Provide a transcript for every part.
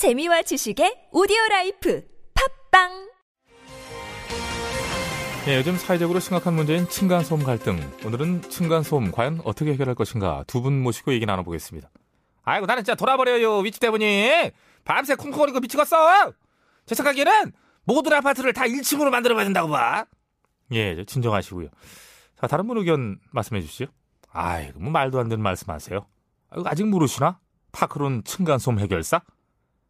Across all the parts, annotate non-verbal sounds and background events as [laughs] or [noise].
재미와 지식의 오디오 라이프 팟빵 예, 요즘 사회적으로 심각한 문제인 층간소음 갈등. 오늘은 층간소음 과연 어떻게 해결할 것인가 두 분 모시고 얘기 나눠보겠습니다. 아이고 나는 진짜 돌아버려요 윗집 때문에 밤새 쿵쿵거리고 미치겠어. 제 생각에는 모든 아파트를 다 1층으로 만들어봐야 된다고 봐. 예, 저 진정하시고요. 자 다른 분 의견 말씀해 주시죠. 아이고 뭐 말도 안 되는 말씀하세요. 아직 모르시나? 파크론 층간소음 해결사?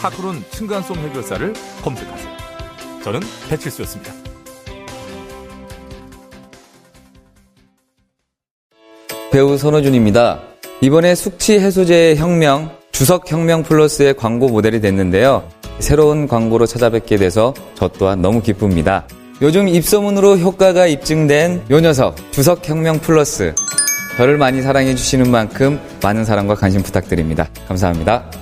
파크론 층간소음 해결사를 검색하세요. 저는 배칠수였습니다. 배우 손호준입니다. 이번에 숙취 해소제의 혁명, 주석혁명 플러스의 광고 모델이 됐는데요. 새로운 광고로 찾아뵙게 돼서 저 또한 너무 기쁩니다. 요즘 입소문으로 효과가 입증된 요 녀석, 주석혁명 플러스. 저를 많이 사랑해 주시는 만큼 많은 사랑과 관심 부탁드립니다. 감사합니다.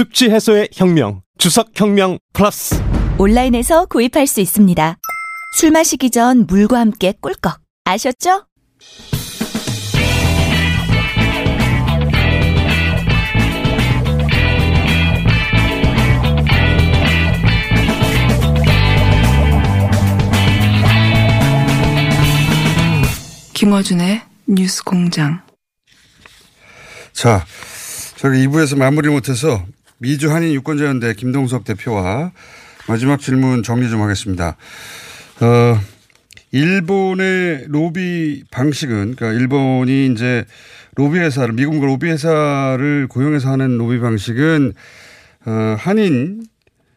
숙취 해소의 혁명, 주석 혁명 플러스. 온라인에서 구입할 수 있습니다. 술 마시기 전 물과 함께 꿀꺽 아셨죠? 김어준의 뉴스 공장. 자, 저기 2부에서 마무리 못해서 미주 한인 유권자연대 김동석 대표와 마지막 질문 정리 좀 하겠습니다. 어, 일본의 로비 방식은, 그러니까 일본이 이제 로비 회사를, 미국 로비 회사를 고용해서 하는 로비 방식은, 어, 한인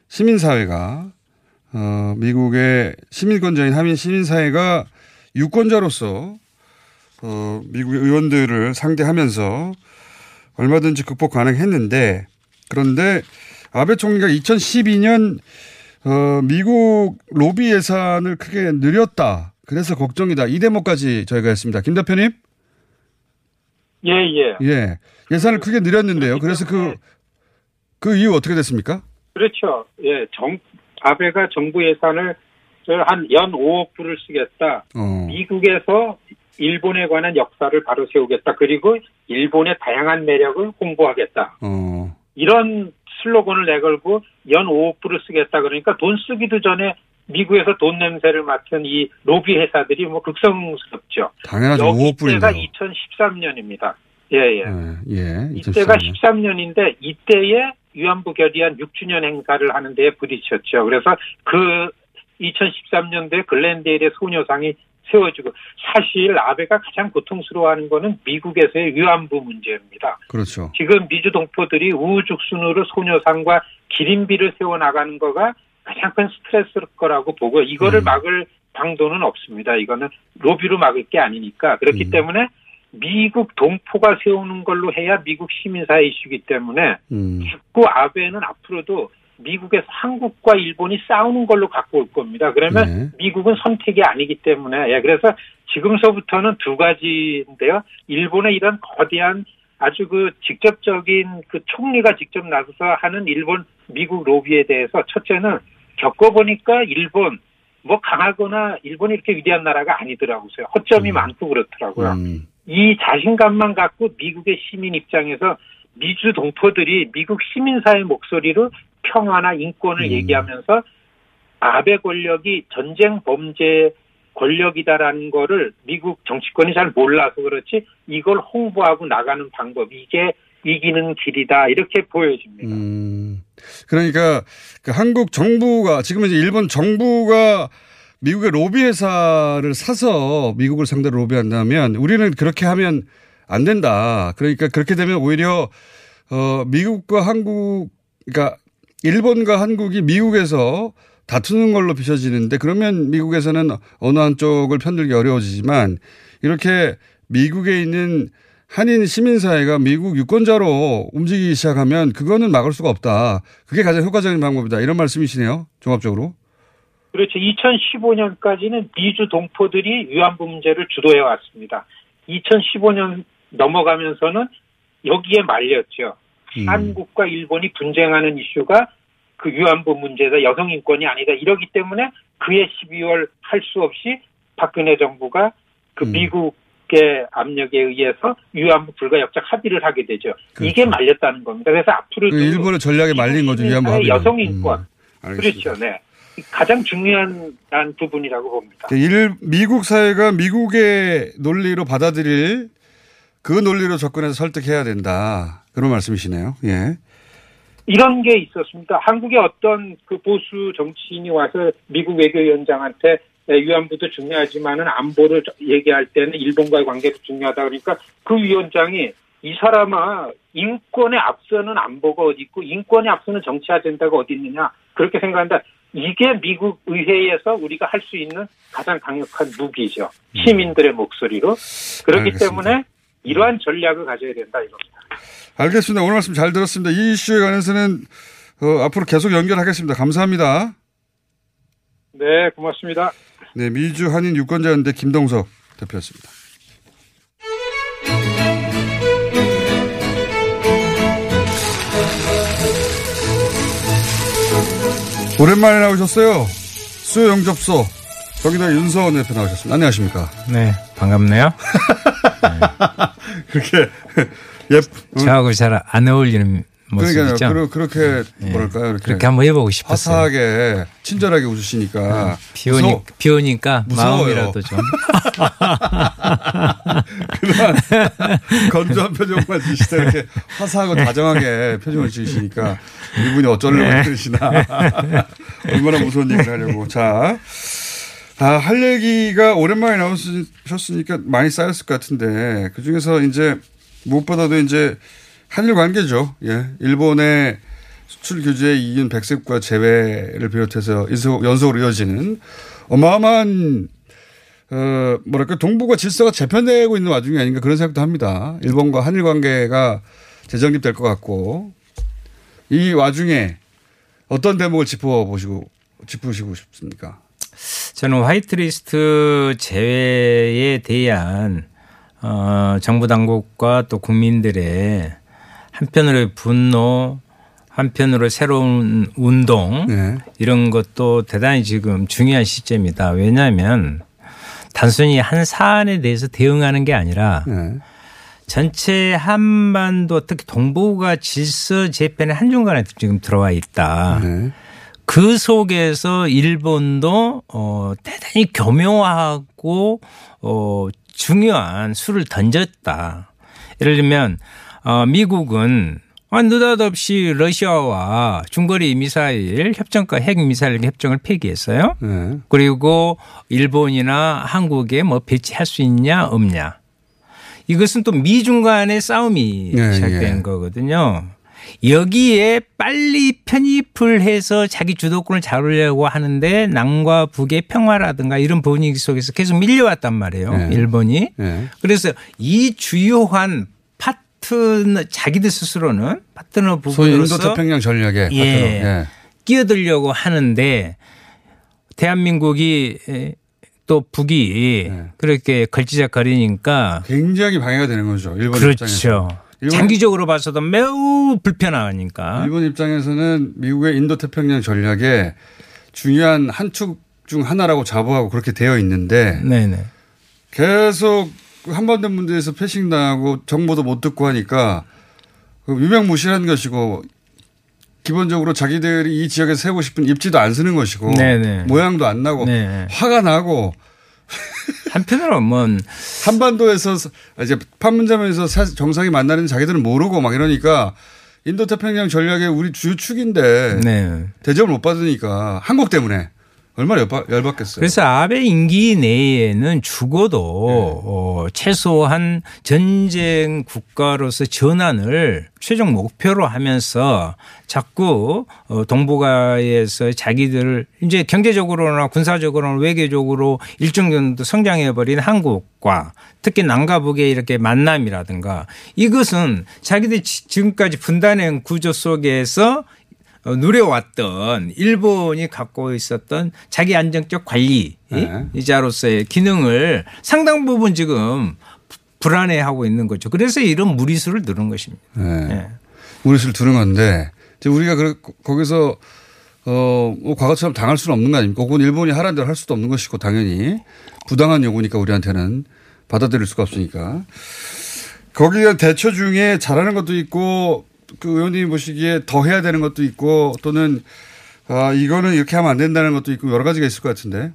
시민사회가, 어, 미국의 시민권자인 한인 시민사회가 유권자로서 어, 미국의 의원들을 상대하면서 얼마든지 극복 가능했는데 그런데 아베 총리가 2012년 어, 미국 로비 예산을 크게 늘렸다. 그래서 걱정이다. 이 대목까지 저희가 했습니다. 김 대표님? 예, 예. 예. 예산을 크게 늘렸는데요. 그래서 그, 그 이유 어떻게 됐습니까? 그렇죠. 예, 정, 아베가 정부 예산을 한 연 5억 불을 쓰겠다. 어. 미국에서 일본에 관한 역사를 바로 세우겠다. 그리고 일본의 다양한 매력을 홍보하겠다. 어. 이런 슬로건을 내걸고 연 5억 불을 쓰겠다. 그러니까 돈 쓰기도 전에 미국에서 돈 냄새를 맡은 이 로비 회사들이 뭐 극성스럽죠. 당연하죠. 여기 5억 불인데. 이때가 2013년입니다. 예, 예. 예. 이때가 2013년. 13년인데 이때에 위안부 결의안 6주년 행사를 하는 데에 부딪혔죠. 그래서 그 2013년도에 글렌데일의 소녀상이 세워지고 사실 아베가 가장 고통스러워하는 거는 미국에서의 위안부 문제입니다. 그렇죠. 지금 미주 동포들이 우후죽순으로 소녀상과 기린비를 세워 나가는 거가 가장 큰 스트레스일 거라고 보고 이거를 음. 막을 방도는 없습니다. 이거는 로비로 막을 게 아니니까 그렇기 음. 때문에 미국 동포가 세우는 걸로 해야 미국 시민사회 이슈이기 때문에 음. 자꾸 아베는 앞으로도 미국에서 한국과 일본이 싸우는 걸로 갖고 올 겁니다. 그러면 네. 미국은 선택이 아니기 때문에 예, 그래서 지금서부터는 두 가지인데요. 일본의 이런 거대한 아주 그 직접적인 그 총리가 직접 나서서 하는 일본 미국 로비에 대해서 첫째는 겪어보니까 일본 뭐 강하거나 일본이 이렇게 위대한 나라가 아니더라고요. 허점이 음. 많고 그렇더라고요. 음. 이 자신감만 갖고 미국의 시민 입장에서 미주 동포들이 미국 시민사회 목소리로 평화나 인권을 음. 얘기하면서 아베 권력이 전쟁 범죄 권력이다라는 거를 미국 정치권이 잘 몰라서 그렇지 이걸 홍보하고 나가는 방법 이게 이기는 길이다 이렇게 보여집니다. 음. 그러니까 그 한국 정부가 지금 이제 일본 정부가 미국의 로비 회사를 사서 미국을 상대로 로비한다면 우리는 그렇게 하면 안 된다. 그러니까 그렇게 되면 오히려 어 미국과 한국 그러니까 일본과 한국이 미국에서 다투는 걸로 비춰지는데 그러면 미국에서는 어느 한쪽을 편들기 어려워지지만 이렇게 미국에 있는 한인 시민사회가 미국 유권자로 움직이기 시작하면 그거는 막을 수가 없다. 그게 가장 효과적인 방법이다. 이런 말씀이시네요. 종합적으로. 그렇죠. 2015년까지는 미주 동포들이 위안부 문제를 주도해 왔습니다. 2015년 넘어가면서는 여기에 말렸죠. 음. 한국과 일본이 분쟁하는 이슈가 그 위안부 문제다, 여성 인권이 아니다. 이러기 때문에 그해 12월 할 수 없이 박근혜 정부가 그 음. 미국의 압력에 의해서 위안부 불가역적 합의를 하게 되죠. 그렇죠. 이게 말렸다는 겁니다. 그래서 앞으로도 그 일본의 전략에 말린 거죠. 위안부 시민사회 합의는. 여성 인권. 음. 그렇죠. 네. 가장 중요한 부분이라고 봅니다. 그 일, 미국 사회가 미국의 논리로 받아들일 그 논리로 접근해서 설득해야 된다. 그런 말씀이시네요. 예. 이런 게 있었습니다. 한국의 어떤 그 보수 정치인이 와서 미국 외교위원장한테 위안부도 중요하지만은 안보를 얘기할 때는 일본과의 관계도 중요하다 그러니까 그 위원장이 이 사람아 인권에 앞서는 안보가 어디 있고 인권에 앞서는 정치 아젠다가 어디 있느냐 그렇게 생각한다. 이게 미국 의회에서 우리가 할 수 있는 가장 강력한 무기죠. 시민들의 목소리로. 그렇기 알겠습니다. 때문에 이러한 전략을 가져야 된다 이겁니다. 알겠습니다. 오늘 말씀 잘 들었습니다. 이 이슈에 관해서는 어, 앞으로 계속 연결하겠습니다. 감사합니다. 네, 고맙습니다. 네, 미주 한인 유권자연대 김동석 대표였습니다. 오랜만에 나오셨어요. 수요 영접소. 거기다 윤서원 대표 나오셨습니다. 안녕하십니까. 네, 반갑네요. [laughs] [laughs] 그렇게 예, 저하고 잘 안 어울리는 그러니까요. 모습이죠. 그러, 그렇게 뭐랄까요. 이렇게 그렇게 한번 해보고 싶었어요. 화사하게 친절하게 웃으시니까 비, 오니, 비 오니까 무서워요. 마음이라도 좀. [laughs] 그런 건조한 표정만 지시다 이렇게 화사하고 다정하게 표정을 지으시니까 이분이 어쩌려고 네. 그러시나 얼마나 무서운 얘기를 하려고 자. 아, 할 얘기가 오랜만에 나오셨으니까 많이 쌓였을 것 같은데 그 중에서 이제 무엇보다도 이제 한일 관계죠. 예. 일본의 수출 규제 이윤 백색과 제외를 비롯해서 연속- 연속으로 이어지는 어마어마한 어, 뭐랄까, 동북아 질서가 재편되고 있는 와중이 아닌가 그런 생각도 합니다. 일본과 한일 관계가 재정립될 것 같고, 이 와중에 어떤 대목을 짚어보시고, 짚으시고 싶습니까? 저는 화이트리스트 제외에 대한 어, 정부 당국과 또 국민들의 한편으로의 분노, 한편으로 새로운 운동 네. 이런 것도 대단히 지금 중요한 시점이다. 왜냐하면 단순히 한 사안에 대해서 대응하는 게 아니라 네. 전체 한반도 특히 동북아 질서 재편의 한중간에 지금 들어와 있다. 네. 그 속에서 일본도 어 대단히 교묘하고 어 중요한 수를 던졌다. 예를 들면 어 미국은 아, 느닷없이 러시아와 중거리 미사일 협정과 핵 미사일 협정을 폐기했어요. 네. 그리고 일본이나 한국에 뭐 배치할 수 있냐 없냐. 이것은 또 미중 간의 싸움이 예, 시작된 예. 거거든요. 여기에 빨리 편입을 해서 자기 주도권을 잡으려고 하는데 남과 북의 평화라든가 이런 분위기 속에서 계속 밀려왔단 말이에요. 네. 일본이. 네. 그래서 이 주요한 파트너 자기들 스스로는 파트너 소위 부분으로서 인도태평양 전략에 예. 예. 끼어들려고 하는데 대한민국이 에, 또 북이 네. 그렇게 걸치작거리니까 굉장히 방해가 되는 거죠. 일본 입장에서. 장기적으로 봐서도 매우 불편하니까. 일본 입장에서는 미국의 인도 태평양 전략에 중요한 한 축 중 하나라고 자부하고 그렇게 되어 있는데 네네. 계속 한반도 문제에서 패싱 당하고 정보도 못 듣고 하니까 그 유명무실한 것이고 기본적으로 자기들이 이 지역에 세우고 싶은 입지도 안 쓰는 것이고 네네. 모양도 안 나고 네. 화가 나고 한편으로 뭐 한반도에서 이제 판문점에서 사- 정상이 만나는 자기들은 모르고 막 이러니까 인도태평양 전략의 우리 주요 축인데 네. 대접을 못 받으니까 한국 때문에 얼마나 열받, 열받겠어요. 그래서 아베 임기 내에는 죽어도 네. 어, 최소한 전쟁 국가로서 전환을 최종 목표로 하면서 자꾸 어, 동북아에서 자기들을 이제 경제적으로나 군사적으로나 외교적으로 일정 정도 성장해버린 한국과 특히 남과 북의 이렇게 만남이라든가 이것은 자기들 지- 지금까지 분단의 구조 속에서 어, 누려왔던 일본이 갖고 있었던 자기 안정적 관리 네. 이자로서의 기능을 상당 부분 지금 부- 불안해하고 있는 거죠. 그래서 이런 무리수를 누른 것입니다. 네. 예. 무리수를 두는 건데 이제 우리가 그, 거기서 어, 뭐 과거처럼 당할 수는 없는 거 아닙니까? 혹은 일본이 하라는 대로 할 수도 없는 것이고 당연히 부당한 요구니까 우리한테는 받아들일 수가 없으니까. 거기에 대처 중에 잘하는 것도 있고 그 의원님이 보시기에 더 해야 되는 것도 있고 또는 아, 이거는 이렇게 하면 안 된다는 것도 있고 여러 가지가 있을 것 같은데.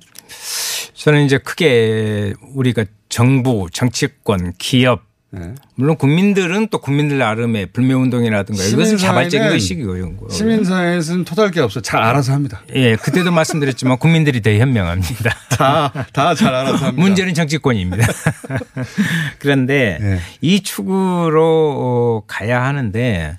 저는 이제 크게 우리가 정부, 정치권, 기업 네. 물론 국민들은 또 국민들 나름의 불매운동이라든가 이것은 자발적인 의식이고요. 시민사회에는 토달 게 없어요. 잘 알아서 합니다. 예, 그때도 말씀드렸지만 국민들이 더 현명합니다. [laughs] 다, 다 잘 알아서 합니다. 문제는 정치권입니다. [laughs] 그런데 네. 이 축으로 어, 가야 하는데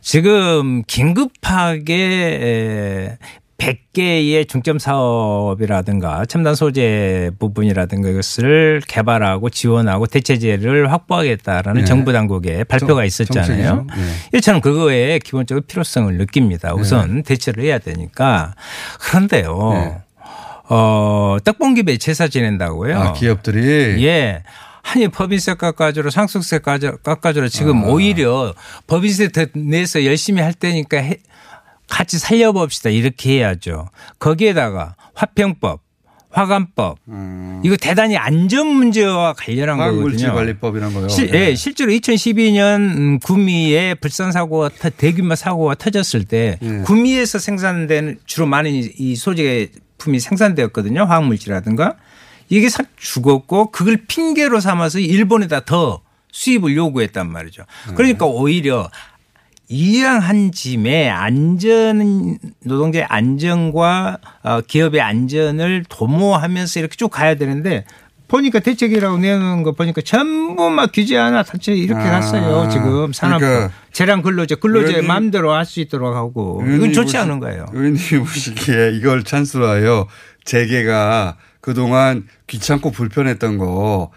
지금 긴급하게 에, 100개의 중점 사업이라든가 첨단 소재 부분이라든가 이것을 개발하고 지원하고 대체제를 확보하겠다라는 네. 정부 당국의 발표가 정- 있었잖아요. 네. 예, 저는 그거에 기본적으로 필요성을 느낍니다. 우선 대처를 해야 되니까. 그런데요. 네. 어, 떡봉기 배제사 지낸다고요. 아, 기업들이. 예. 아니 법인세 깎아주러 상속세 깎아주- 깎아주러 지금 아. 오히려 법인세 더 내서 열심히 할 테니까 해- 같이 살려봅시다 이렇게 해야죠. 거기에다가 화평법, 화관법 이거 대단히 안전 문제와 관련한 거거든요. 화학물질관리법이란 거요. 실, 네. 예, 실제로 2012년 구미에 불산 사고가 터- 대규모 사고가 터졌을 때 예. 구미에서 생산되는 주로 많은 이- 이 소재품이 생산되었거든요. 화학물질이라든가 이게 싹 죽었고 그걸 핑계로 삼아서 일본에다 더 수입을 요구했단 말이죠. 네. 그러니까 오히려 이양한 짐에 안전 노동자의 안전과 어, 기업의 안전을 도모하면서 이렇게 쭉 가야 되는데 보니까 대책이라고 내놓은 거 보니까 전부 막 규제 하나 자체 이렇게 아, 갔어요. 지금 산업 그러니까 재량 근로제 근로제 의원님- 마음대로 할 수 있도록 하고 이건 좋지 보시- 않은 거예요. 의원님이 보시기에 이걸 찬스로 하여 재계가 그동안 귀찮고 불편했던 거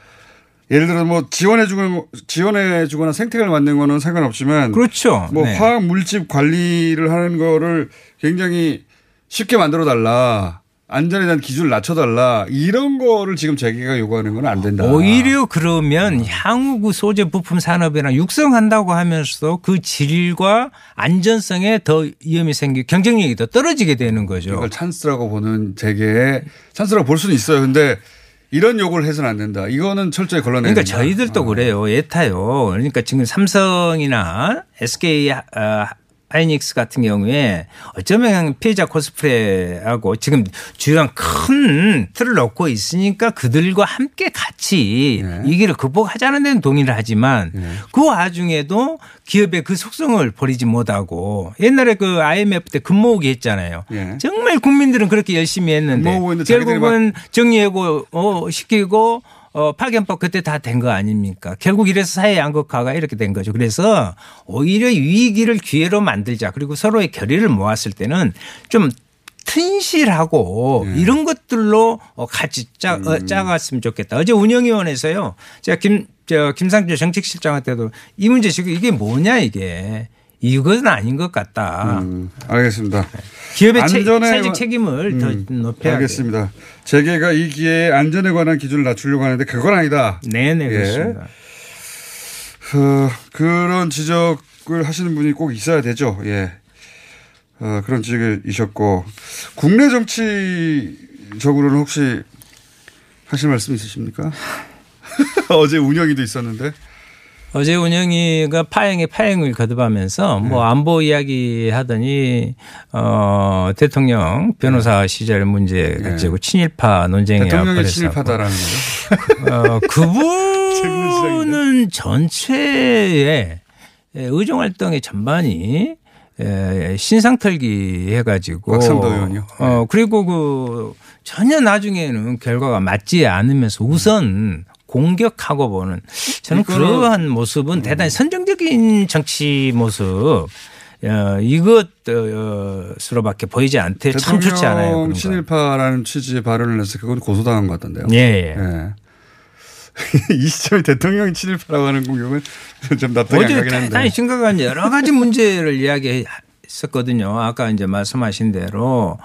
예를 들어 뭐 지원해 주거나 지원해 주거나 생태계를 만든 거는 상관없지만 그렇죠. 뭐 네. 화학 물질 관리를 하는 거를 굉장히 쉽게 만들어 달라. 안전에 대한 기준을 낮춰 달라. 이런 거를 지금 재계가 요구하는 건 안 된다. 오히려 그러면 향후 그 소재 부품 산업이나 육성한다고 하면서 그 질과 안전성에 더 위험이 생기 경쟁력이 더 떨어지게 되는 거죠. 이걸 찬스라고 보는 재계에 찬스라고 볼 수는 있어요. 근데 이런 요구를 해서는 안 된다. 이거는 철저히 걸러내야 그러니까 된다. 저희들도 그래요. 예타요. 그러니까 지금 삼성이나 SK 아, 하이닉스 같은 경우에 어쩌면 피해자 코스프레하고 지금 주요한 큰 틀을 놓고 있으니까 그들과 함께 같이 네. 이 길을 극복하자는 데는 동의를 하지만 그 와중에도 기업의 그 속성을 버리지 못하고 옛날에 그 IMF 때 금모으기 했잖아요. 예. 정말 국민들은 그렇게 열심히 했는데 결국은 정리하고 어, 시키고 어, 파견법 그때 다 된 거 아닙니까? 결국 이래서 사회 양극화가 이렇게 된 거죠. 그래서 오히려 위기를 기회로 만들자. 그리고 서로의 결의를 모았을 때는 좀 튼실하고 네. 이런 것들로 어, 같이 짜, 음. 어, 짜갔으면 좋겠다. 어제 운영위원회에서요. 제가 김, 저, 김상조 정책실장한테도 이 문제 지금 이게 뭐냐 이게. 이것은 아닌 것 같다. 음, 알겠습니다. 기업의 체, 안전에 책임을 더 음, 높여야 돼. 알겠습니다. 재계가 이 기회에 안전에 관한 기준을 낮추려고 하는데 그건 아니다. 네네 예. 그렇습니다. 어, 그런 지적을 하시는 분이 꼭 있어야 되죠. 예. 어, 그런 지적이셨고 국내 정치적으로는 혹시 하실 말씀 있으십니까? [laughs] 어제 운영이도 있었는데. 어제 운영이가 파행에 파행을 거듭하면서 네. 뭐 안보 이야기 하더니 어 대통령 변호사 시절 문제 가지고 친일파 논쟁에 네. 대통령이 친일파다라는 거죠. 어, 그분은 [laughs] 전체의 의정 활동의 전반이 에, 신상털기 해가지고 곽상도 의원이요? 어 그리고 그 전혀 나중에는 결과가 맞지 않으면서 우선 공격하고 보는 저는 그러한 모습은 대단히 선정적인 정치 모습 어, 이것으로밖에 보이지 않대 참 좋지 않아요. 친일파라는 취지의 발언을 해서 그건 고소당한 것 같던데요. 예, 예. 예. [laughs] 이 시점에 대통령이 친일파라고 하는 공격은 [laughs] 좀 납득이 안 가긴 한데. 대단히 심각한 여러 가지 문제를 이야기 했었거든요. 아까 이제 말씀하신 대로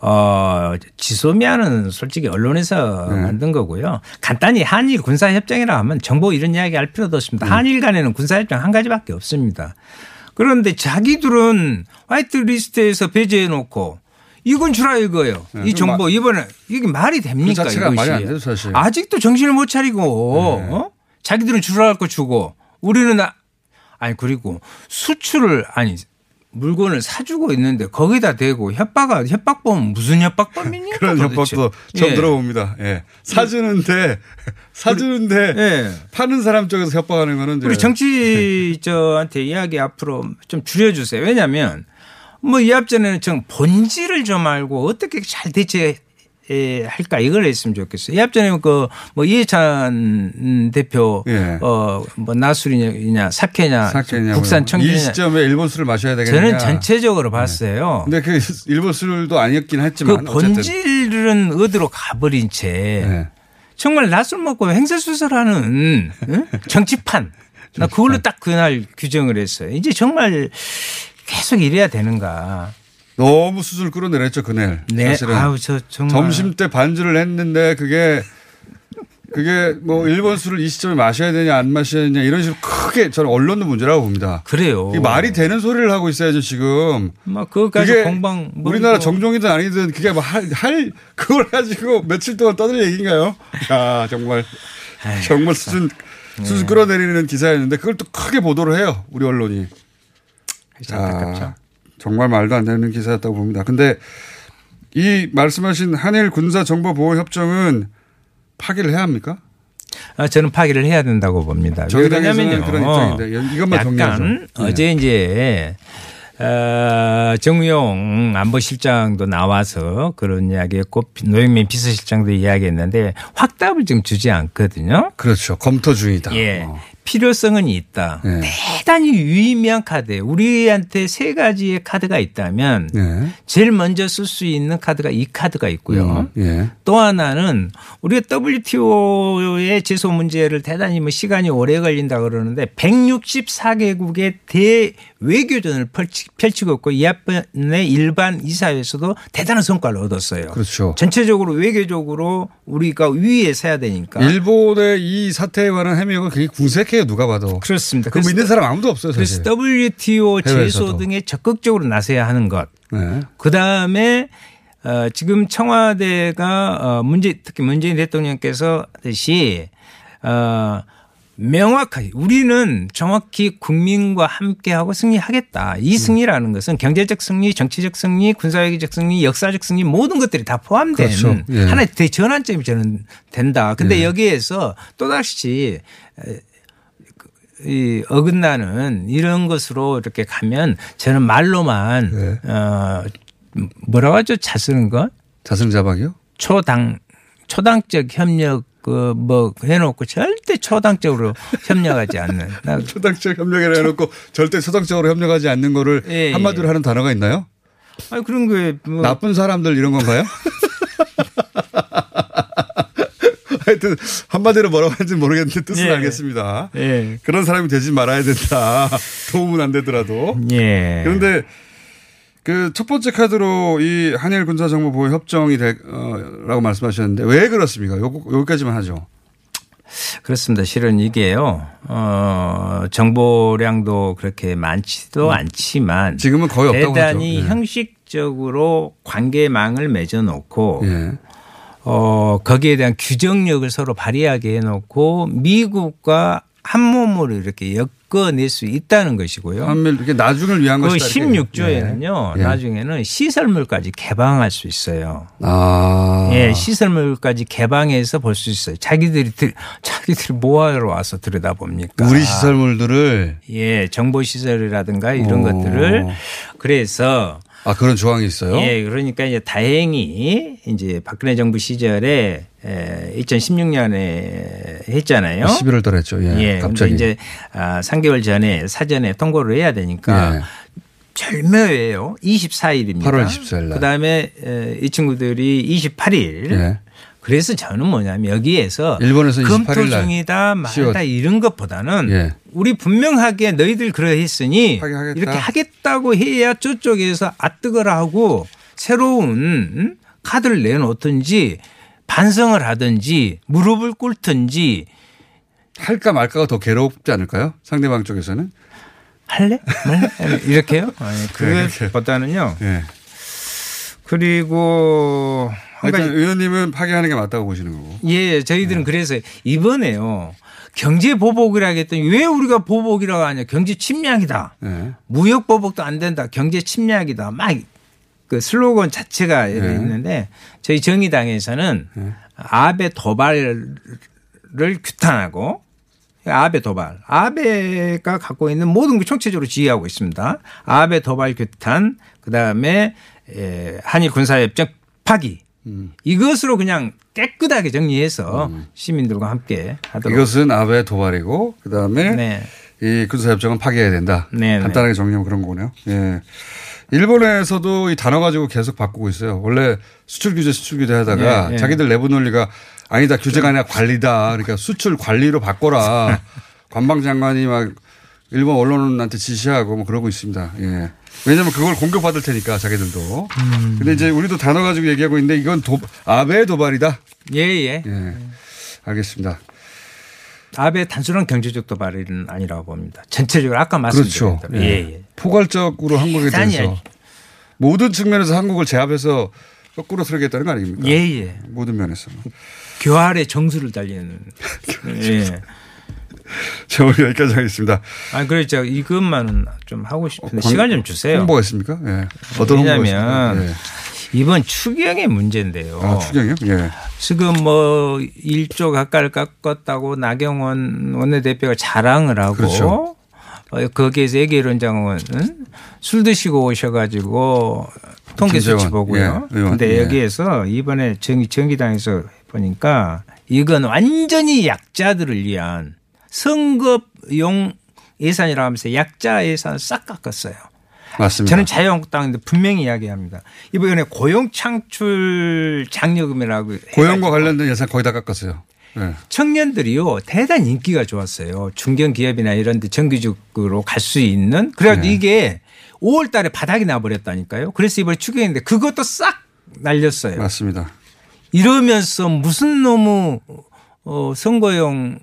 어, 지소미아는 솔직히 언론에서 네. 만든 거고요. 간단히 한일 군사협정이라 하면 정보 이런 이야기 할 필요도 없습니다. 네. 한일 간에는 군사협정 한 가지밖에 없습니다. 그런데 자기들은 화이트 리스트에서 배제해 놓고 이건 주라 이거예요. 네, 이그 정보 마- 이번에 이게 말이 됩니까? 그 이것이. 말이 안 되죠, 사실. 아직도 정신을 못 차리고 네. 어? 자기들은 주라 할거 주고 우리는 아, 아니 그리고 수출을 아니 물건을 사주고 있는데 거기다 대고 협박아 협박범 무슨 협박범입니까? 그런 도대체? 협박도 처음 예. 들어봅니다. 예. 사주는데 [laughs] 사주는데 예. 파는 사람 쪽에서 협박하는 거는 우리 정치저한테 이야기 앞으로 좀 줄여주세요. 왜냐하면 뭐 이 앞전에는 좀 본질을 좀 알고 어떻게 잘 대처 할까 이걸 했으면 좋겠어요. 이 앞전에 그뭐 이해찬 대표 예. 어뭐 나술이냐 사케냐 사케냐 국산 이 청주냐 시점에 일본 술을 마셔야 되겠냐. 저는 전체적으로 봤어요. 근데 그 일본 술도 아니었긴 그 했지만 어쨌든. 본질은 어디로 가버린 채 예. 정말 낮술 먹고 행세수설하는 응? 정치판. [laughs] 나 그걸로 딱 그날 규정을 했어요. 이제 정말 계속 이래야 되는가. 너무 수술 끌어내렸죠 그날. 네. 사실은 아우 저 정말 점심 때 반주를 했는데 그게 그게 뭐 일본 술을 이 시점에 마셔야 되냐 안 마셔야 되냐 이런 식으로 크게 저는 언론도 문제라고 봅니다. 그래요. 말이 되는 소리를 하고 있어야죠 지금. 막 그것까지 그게 공방 뭐 우리나라 이거 정종이든 아니든 그게 뭐할 할 그걸 가지고 며칠 동안 떠들 얘기인가요? 야 정말 정말 수준 수준 끌어내리는 기사였는데 그걸 또 크게 보도를 해요 우리 언론이. 참 안타깝죠. 아, 정말 말도 안 되는 기사였다고 봅니다. 근데 이 말씀하신 한일 군사 정보 보호 협정은 파기를 해야 합니까? 아, 저는 파기를 해야 된다고 봅니다. 당에서는 왜냐면요. 그런 입장인데 이것만 정리하죠. 약간 네. 어제 이제 어, 정우용 안보실장도 나와서 그런 이야기했고 노영민 비서실장도 이야기했는데 확답을 지금 주지 않거든요. 그렇죠. 검토 중이다. 예. 어. 필요성은 있다. 네. 대단히 유의미한 카드. 우리한테 세 가지의 카드가 있다면 네. 제일 먼저 쓸 수 있는 카드가 이 카드가 있고요. 음, 예. 또 하나는 우리가 WTO의 제소 문제를 대단히 뭐 시간이 오래 걸린다 그러는데 164개국의 대외교전을 펼치, 펼치고 있고 이 앞에 일반 이사회에서도 대단한 성과를 얻었어요. 그렇죠. 전체적으로 외교적으로 우리가 위에 서야 되니까. 일본의 이 사태에 관한 해명은 굉장히 궁색해 요 누가 봐도. 그렇습니다. 그 믿는 사람 아무도 없어요 사실. 그래서 WTO 제소. 등에 적극적으로 나서야 하는 것. 네. 그 다음에 어, 지금 청와대가 어, 문제 특히 문재인 대통령께서 하듯이 어, 명확하게 우리는 정확히 국민과 함께하고 승리하겠다. 음. 이 승리라는 것은 경제적 승리, 정치적 승리, 군사회계적 승리, 역사적 승리 모든 것들이 다 포함된 그렇죠. 예. 하나의 대전환점이 저는 된다. 근데 예. 여기에서 또다시 이 어긋나는 이런 것으로 이렇게 가면 저는 말로만 네. 어 뭐라고 하죠? 자 쓰는 거? 자승 자박이요? 초당 초당적 협력 그뭐 해놓고 절대 초당적으로 [laughs] 협력하지 않는. 나 [laughs] 초당적 협력을 해놓고 절대 초당적으로 협력하지 않는 거를 예, 한마디로 예. 하는 단어가 있나요? 아니 그런 거에 뭐 나쁜 사람들 이런 건가요? [laughs] 하여튼 한마디로 뭐라고 하는지 모르겠는데 뜻은 예. 알겠습니다. 예. 그런 사람이 되지 말아야 된다. [laughs] 도움은 안 되더라도. 예. 그런데 그 첫 번째 카드로 이 한일 군사 정보 보호 협정이 되라고 말씀하셨는데 왜 그렇습니까? 요, 여기까지만 하죠. 그렇습니다. 실은 이게요, 어, 정보량도 그렇게 많지도 않지만 지금은 거의 없다고 대단히 하죠. 네. 형식적으로 관계망을 맺어놓고 예. 어, 거기에 대한 규정력을 서로 발휘하게 해놓고 미국과 한 몸으로 이렇게 엮어낼 수 있다는 것이고요. 한밀 이게 나중을 위한 그 것이다. 이렇게. 16조에는요, 예. 나중에는 시설물까지 개방할 수 있어요. 아. 예, 시설물까지 개방해서 볼 수 있어요. 자기들이 들, 자기들이 뭐하러 와서 들여다 봅니까? 우리 시설물들을 예, 정보 시설이라든가 이런 오. 것들을 그래서 아 그런 조항이 있어요? 예, 그러니까 이제 다행히 이제 박근혜 정부 시절에 2016년에 했잖아요. 11월 달에 했죠. 예. 예, 갑자기. 이제 아, 3개월 전에 사전에 통보를 해야 되니까 예. 절묘해요. 24일입니다. 8월 24일 날. 그다음에 에, 이 친구들이 28일. 예. 그래서 저는 뭐냐면 여기에서 일본에서 28일 검토 날 중이다 말다 이런 것보다는 예. 우리 분명하게 너희들 그러했으니 하겠다. 이렇게 하겠다고 해야 저쪽에서 아뜨거라 하고 새로운 음? 카드를 내놓든지 반성을 하든지 무릎을 꿇든지 할까 말까가 더 괴롭지 않을까요? 상대방 쪽에서는. 할래? 말래? 이렇게요? [laughs] 아니. 그것보다는요. 예. 그리고 한 하여튼 가지 의원님은 파기하는 게 맞다고 보시는 거고. 예, 저희들은 그래서 이번에요. 경제 보복이라 했더니 왜 우리가 보복이라고 하냐. 경제 침략이다. 예. 무역 보복도 안 된다. 경제 침략이다. 막 그 슬로건 자체가 네. 있는데 저희 정의당에서는 아베 도발을 규탄하고 아베 도발. 아베가 갖고 있는 모든 걸 총체적으로 지휘하고 있습니다. 아베 도발 규탄, 그 다음에 한일 군사협정 파기. 음. 이것으로 그냥 깨끗하게 정리해서 시민들과 함께 하도록. 이것은 아베 도발이고 그다음에 네. 이 군사협정은 파기해야 된다. 네, 간단하게 정리하면 그런 거네요. 예. 일본에서도 이 단어 가지고 계속 바꾸고 있어요. 원래 수출 규제 수출 규제 하다가 예, 예. 자기들 내부 논리가 아니다 규제가 아니라 관리다. 그러니까 수출 관리로 바꿔라. [laughs] 관방 장관이 막 일본 언론한테 지시하고 뭐 그러고 있습니다. 예. 왜냐하면 그걸 공격받을 테니까 자기들도. 음. 근데 이제 우리도 단어 가지고 얘기하고 있는데 이건 도, 아베 도발이다. 예, 예. 예. 알겠습니다. 아베 단순한 경제적 도발은 아니라고 봅니다. 전체적으로 아까 말씀드린 그렇죠. 대로. 예, 예. 포괄적으로 한국에 대해서 모든 측면에서 한국을 제압해서 거꾸로 서겠다는 거 아닙니까? 예, 예. 모든 면에서. 교활의 정수를 달리는. [laughs] 예. [laughs] 자, 우리 여기까지 하겠습니다. 아, 그렇죠. 이것만은 좀 하고 싶은데 광- 시간 좀 주세요. 홍보가 있습니까? 예. 어떤 홍보가 왜냐하면 있습니까? 이번 추경의 문제인데요. 예. 아, 추경이요? 예. 지금 뭐 1조 가까이 깎았다고 나경원 원내대표가 자랑을 하고 그렇죠. 어, 거기에서 예결원장은 술 드시고 오셔가지고 통계 수치 보고요. 예, 근데 예. 여기에서 이번에 정, 정의당에서 보니까 이건 완전히 약자들을 위한 선거용 예산이라고 하면서 약자 예산을 싹 깎았어요. 맞습니다. 저는 자유한국당인데 분명히 이야기합니다. 이번에 고용 창출 장려금이라고 고용과 관련된 예산 거의 다 깎았어요. 예. 청년들이요 대단히 인기가 좋았어요. 중견 기업이나 이런 데 정규직으로 갈 수 있는 그래도 네. 이게 5월 달에 바닥이 나버렸다니까요. 그래서 이번에 추경인데 그것도 싹 날렸어요. 맞습니다. 이러면서 무슨 너무 어, 선거용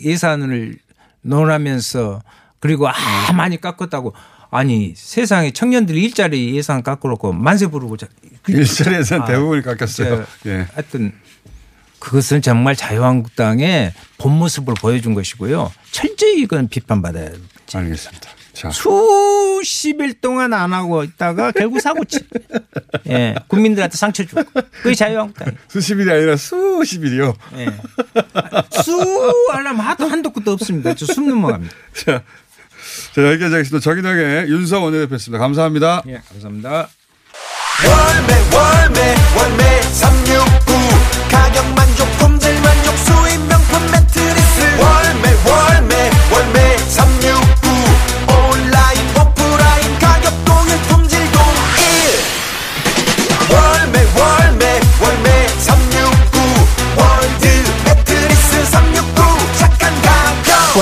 예산을 논하면서 그리고 아 많이 깎았다고 아니 세상에 청년들이 일자리 예산 깎아놓고 만세 부르고 자- 그- 일자리 예산 아, 대부분이 깎였어요. 저, 예. 하여튼 그것은 정말 자유한국당의 본 모습을 보여준 것이고요. 철저히 이건 비판받아야 돼. 알겠습니다. 자. 수십일 동안 안 하고 있다가 결국 사고치. [laughs] 예. 국민들한테 상처 주고. 그게 자유한국당. 수십 일이 아니라 수십 일이요. 예. 수 하려면 하도 한도 끝도 없습니다. 저숨 넘어갑니다. 자, 자 여기까지 하겠습니다. 정의당의 윤석 원내대표였습니다. 감사합니다. 예. 감사합니다. 월매 월매 월매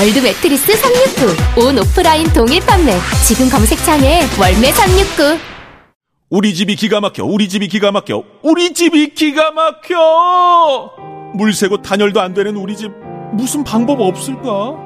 월드 매트리스 369. 온 오프라인 동일 판매. 지금 검색창에 월매 369. 우리 집이 기가 막혀, 우리 집이 기가 막혀, 우리 집이 기가 막혀! 물 새고 단열도 안 되는 우리 집, 무슨 방법 없을까?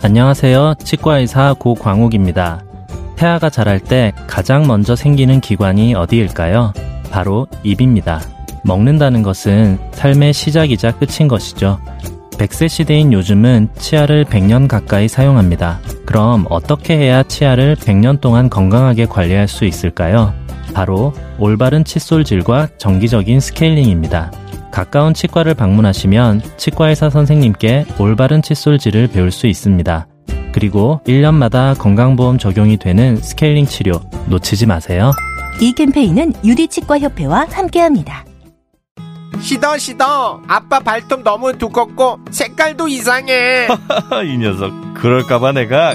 안녕하세요. 치과의사 고광욱입니다. 태아가 자랄 때 가장 먼저 생기는 기관이 어디일까요? 바로 입입니다. 먹는다는 것은 삶의 시작이자 끝인 것이죠. 100세 시대인 요즘은 치아를 100년 가까이 사용합니다. 그럼 어떻게 해야 치아를 100년 동안 건강하게 관리할 수 있을까요? 바로 올바른 칫솔질과 정기적인 스케일링입니다. 가까운 치과를 방문하시면 치과의사 선생님께 올바른 칫솔질을 배울 수 있습니다. 그리고 1년마다 건강보험 적용이 되는 스케일링 치료 놓치지 마세요. 이 캠페인은 유디치과협회와 함께합니다. 시더 시더 아빠 발톱 너무 두껍고 색깔도 이상해 [laughs] 이 녀석 그럴까봐 내가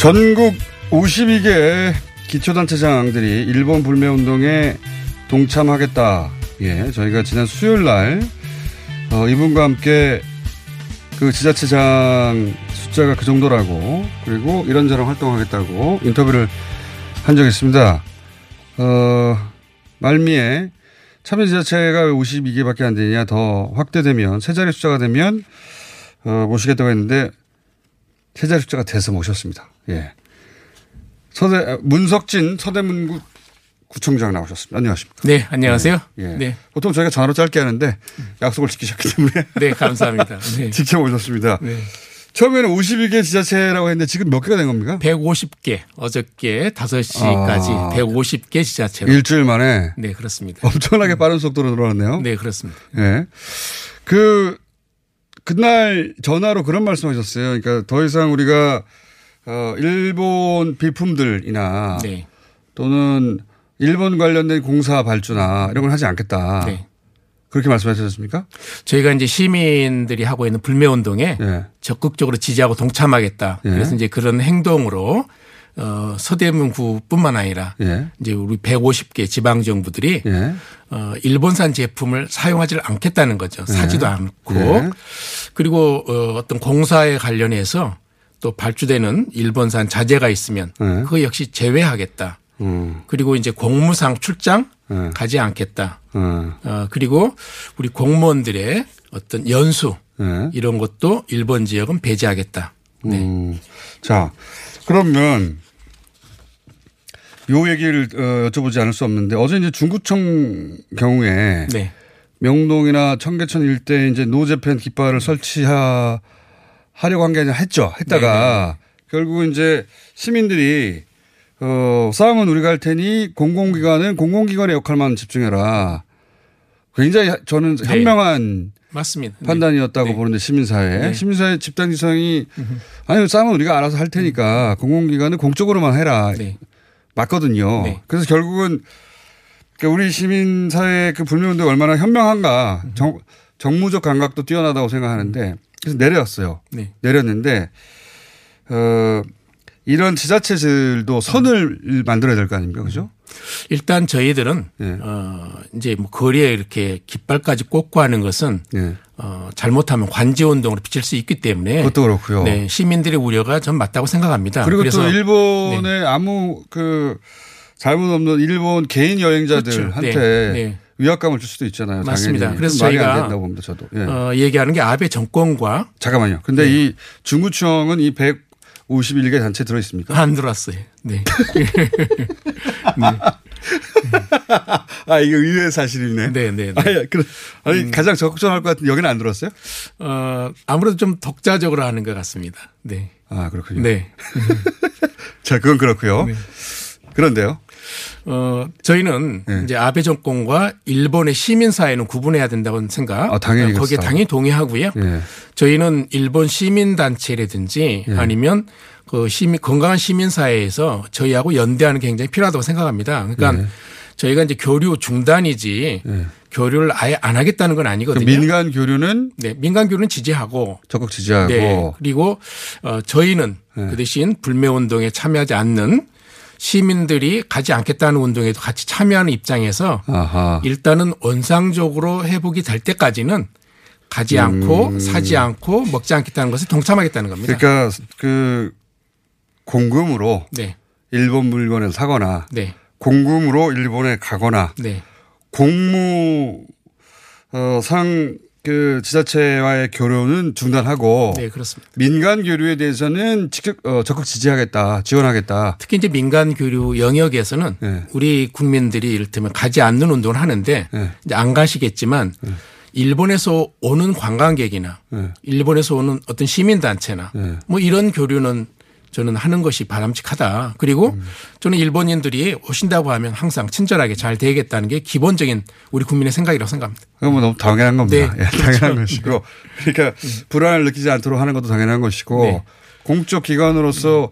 전국 52개 기초단체장들이 일본 불매운동에 동참하겠다. 예, 저희가 지난 수요일 날, 어, 이분과 함께 그 지자체장 숫자가 그 정도라고, 그리고 이런저런 활동하겠다고 인터뷰를 한 적이 있습니다. 어, 말미에 참여 지자체가 왜 52개밖에 안 되냐 더 확대되면, 세 자리 숫자가 되면, 어, 모시겠다고 했는데, 세 자리 숫자가 돼서 모셨습니다. 예. 서대, 문석진 서대문구 구청장 나오셨습니다. 안녕하십니까. 네, 안녕하세요. 예. 예. 네. 보통 저희가 전화로 짧게 하는데 약속을 지키셨기 때문에. [laughs] 네, 감사합니다. [laughs] 네. 직접 오셨습니다. 네. 처음에는 51개 지자체라고 했는데 지금 몇 개가 된 겁니까? 150개. 어저께 5시까지 아. 150개 지자체로. 일주일 만에. 네, 그렇습니다. 엄청나게 빠른 속도로 늘어났네요. 네, 그렇습니다. 예. 그, 그날 전화로 그런 말씀 하셨어요. 그러니까 더 이상 우리가 어, 일본 비품들이나 네. 또는 일본 관련된 공사 발주나 이런 걸 하지 않겠다. 네. 그렇게 말씀하셨습니까? 저희가 이제 시민들이 하고 있는 불매 운동에 예. 적극적으로 지지하고 동참하겠다. 예. 그래서 이제 그런 행동으로 어, 서대문구뿐만 아니라 예. 이제 우리 150개 지방 정부들이 예. 어, 일본산 제품을 사용하지를 않겠다는 거죠. 예. 사지도 않고 예. 그리고 어, 어떤 공사에 관련해서 또 발주되는 일본산 자재가 있으면 예. 그거 역시 제외하겠다. 음. 그리고 이제 공무상 출장 예. 가지 않겠다. 음. 어, 그리고 우리 공무원들의 어떤 연수 예. 이런 것도 일본 지역은 배제하겠다. 네. 음. 자, 그러면 요 얘기를 어, 여쭤보지 않을 수 없는데 어제 이제 중구청 경우에 네. 명동이나 청계천 일대에 이제 노재팬 깃발을 설치하 하려고 한 게 아니라 했죠. 했다가 결국 이제 시민들이 어, 싸움은 우리가 할 테니 공공기관은 공공기관의 역할만 집중해라. 굉장히 저는 네. 현명한 맞습니다. 네. 판단이었다고 보는데 시민사회. 네. 시민사회 집단 지성이 아니 싸움은 우리가 알아서 할 테니까 공공기관은 공적으로만 해라. 네. 맞거든요. 네. 그래서 결국은 그러니까 우리 시민사회 그 불매운동이 얼마나 현명한가 정, 정무적 감각도 뛰어나다고 생각하는데 그래서 내렸어요. 네. 내렸는데 어, 이런 지자체들도 선을 만들어야 될 거 아닙니까? 그죠? 일단 저희들은 네. 어 이제 뭐 거리에 이렇게 깃발까지 꽂고 하는 것은 네. 어 잘못하면 관제 운동으로 비칠 수 있기 때문에 그것도 그렇고요. 네, 시민들의 우려가 전 맞다고 생각합니다. 그리고 또 일본의 아무 그 잘못 없는 일본 개인 여행자들한테 그렇죠. 네, 네. 위압감을 줄 수도 있잖아요. 맞습니다. 그래서 좀 말이 안 저희가 된다고 봅니다. 저도. 예. 어, 얘기하는 게 아베 정권과 잠깐만요. 근데 네. 이 중구청은 이 151개 단체 들어 있습니까? 안 들어왔어요. [laughs] 네. 아, 이거 의외의 사실이네. 네, 네. 네. 아니, 그, 아니 음. 가장 적극적할 것 같은 여기는 안 들었어요? 어, 아무래도 좀 독자적으로 하는 것 같습니다. 네. 아, 그렇군요. 네. [laughs] 자, 그건 그렇고요. 네. 그런데요. 어, 저희는 네. 이제 아베 정권과 일본의 시민 사회는 구분해야 된다고 생각. 아, 당연히 거기에 그렇다. 당연히 동의하고요. 예. 저희는 일본 시민 단체라든지 예. 아니면 그 시민, 건강한 시민 사회에서 저희하고 연대하는 게 굉장히 필요하다고 생각합니다. 그러니까 예. 저희가 이제 교류 중단이지 교류를 아예 안 하겠다는 건 아니거든요. 그 민간 교류는 네, 민간 교류는 지지하고 적극 지지하고 네, 그리고 어 저희는 네. 그 대신 불매 운동에 참여하지 않는 시민들이 가지 않겠다는 운동에도 같이 참여하는 입장에서 아하. 일단은 원상적으로 회복이 될 때까지는 가지 음. 않고 사지 않고 먹지 않겠다는 것에 동참하겠다는 겁니다. 그러니까 그 공금으로 네. 일본 물건을 사거나 네. 공금으로 일본에 가거나 네. 공무 어, 상 그 지자체와의 교류는 중단하고 네, 그렇습니다. 민간 교류에 대해서는 직접 어, 적극 지지하겠다, 지원하겠다. 특히 이제 민간 교류 영역에서는 네. 우리 국민들이 이를테면 가지 않는 운동을 하는데 네. 이제 안 가시겠지만 일본에서 오는 관광객이나 네. 일본에서 오는 어떤 시민 단체나 네. 뭐 이런 교류는 저는 하는 것이 바람직하다. 그리고 음. 저는 일본인들이 오신다고 하면 항상 친절하게 잘 대하겠다는 게 기본적인 우리 국민의 생각이라고 생각합니다. 그건 뭐 너무 당연한 겁니다. 네. 예, 당연한 그렇죠. 것이고. 그러니까 불안을 느끼지 않도록 하는 것도 당연한 것이고 네. 공적 기관으로서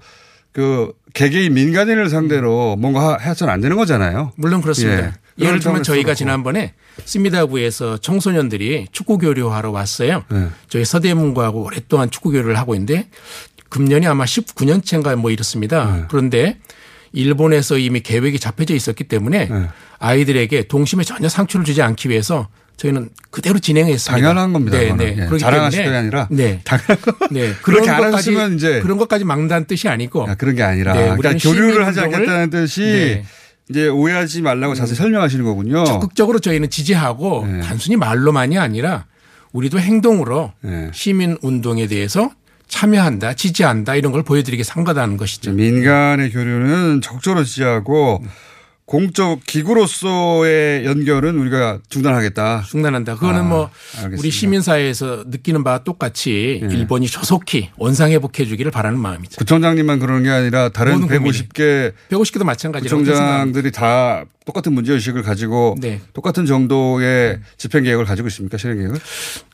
그 개개인 민간인을 상대로 뭔가 하- 해서는 안 되는 거잖아요. 물론 그렇습니다. 예. 예. 를 들면 저희가 지난번에 스미다부에서 청소년들이 축구 교류하러 왔어요. 네. 저희 서대문구하고 오랫동안 축구 교류를 하고 있는데 금년이 아마 19년째인가 뭐 이렇습니다. 네. 그런데 일본에서 이미 계획이 잡혀져 있었기 때문에 네. 아이들에게 동심에 전혀 상처를 주지 않기 위해서 저희는 그대로 진행했습니다. 당연한 겁니다. 네. 네. 예. 그렇기 자랑하실 게 아니라 네. 당연한 거. 네. 그런 안 것까지 이제 그런 것까지 막는다는 뜻이 아니고 아, 그런 게 아니라 네, 그러니까 교류를 하지 않겠다는 뜻이 네. 이제 오해하지 말라고 자세히 설명하시는 거군요. 적극적으로 저희는 지지하고 네. 단순히 말로만이 아니라 우리도 행동으로 네. 시민 운동에 대해서 참여한다, 지지한다 이런 걸 보여드리게 상가다는 것이죠. 민간의 교류는 적극적으로 지지하고 공적 기구로서의 연결은 우리가 중단하겠다. 중단한다. 그거는 아, 뭐 알겠습니다. 우리 시민사회에서 느끼는 바와 똑같이 네. 일본이 조속히 원상회복해 주기를 바라는 마음이죠. 구청장님만 그러는 게 아니라 다른 모든 국민이. 150개 150개도 마찬가지라고. 구청장들이 다 똑같은 문제 의식을 가지고 네. 똑같은 정도의 집행 계획을 가지고 있습니까? 실행 계획을?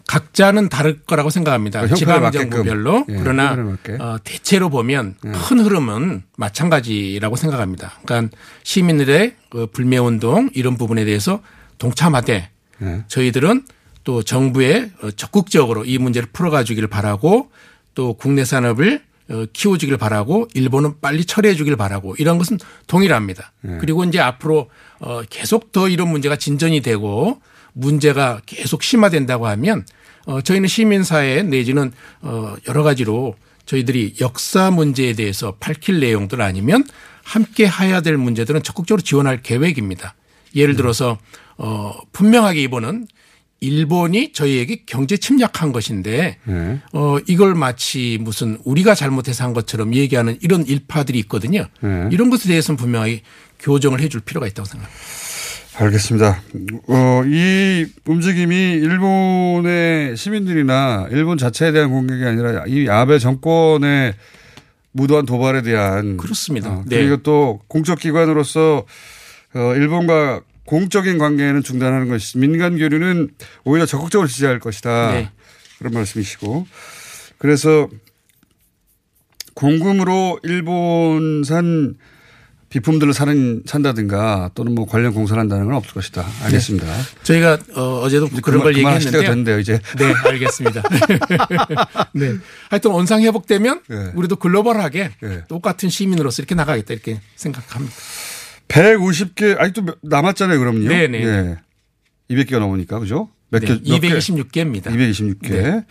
각자는 다를 거라고 생각합니다. 그러니까 지방정부별로. 예, 그러나. 예. 어, 대체로 보면 큰 흐름은 마찬가지라고 생각합니다. 그러니까 시민들의 그 불매 운동 이런 부분에 대해서 동참하되 예. 저희들은 또 정부에 어, 적극적으로 이 문제를 풀어가주기를 바라고 또 국내 산업을 어, 키워주길 바라고 일본은 빨리 처리해 주길 바라고 이런 것은 동일합니다. 네. 그리고 이제 앞으로 어, 계속 더 이런 문제가 진전이 되고 문제가 계속 심화된다고 하면 어, 저희는 시민사회 내지는 어, 여러 가지로 저희들이 역사 문제에 대해서 밝힐 내용들 아니면 함께 해야 될 문제들은 적극적으로 지원할 계획입니다. 예를 들어서 어, 분명하게 이번은 일본이 저희에게 경제 침략한 것인데 네. 어, 이걸 마치 무슨 우리가 잘못해서 한 것처럼 얘기하는 이런 일파들이 있거든요. 네. 이런 것에 대해서는 분명히 교정을 해줄 필요가 있다고 생각합니다. 알겠습니다. 어, 이 움직임이 일본의 시민들이나 일본 자체에 대한 공격이 아니라 이 아베 정권의 무도한 도발에 대한 그렇습니다. 어, 네. 그리고 또 공적 기관으로서 어, 일본과 공적인 관계는 중단하는 것이 민간 교류는 오히려 적극적으로 지지할 것이다. 네. 그런 말씀이시고 그래서 공금으로 일본산 비품들을 사는 산다든가 또는 뭐 관련 공사를 한다는 건 없을 것이다. 알겠습니다. 저희가 어, 어제도 그런 그만- 걸 얘기했는데요. 됐는데요, 이제. 네, 알겠습니다. [laughs] 네. 하여튼 원상 회복되면 네. 우리도 글로벌하게 네. 똑같은 시민으로서 이렇게 나가겠다 이렇게 생각합니다. 150개 아직도 몇- 남았잖아요, 그럼요. 네네. 예. 200개가 넘으니까 그죠? 몇 네, 개? 몇 개? 226개입니다. 226개. 네.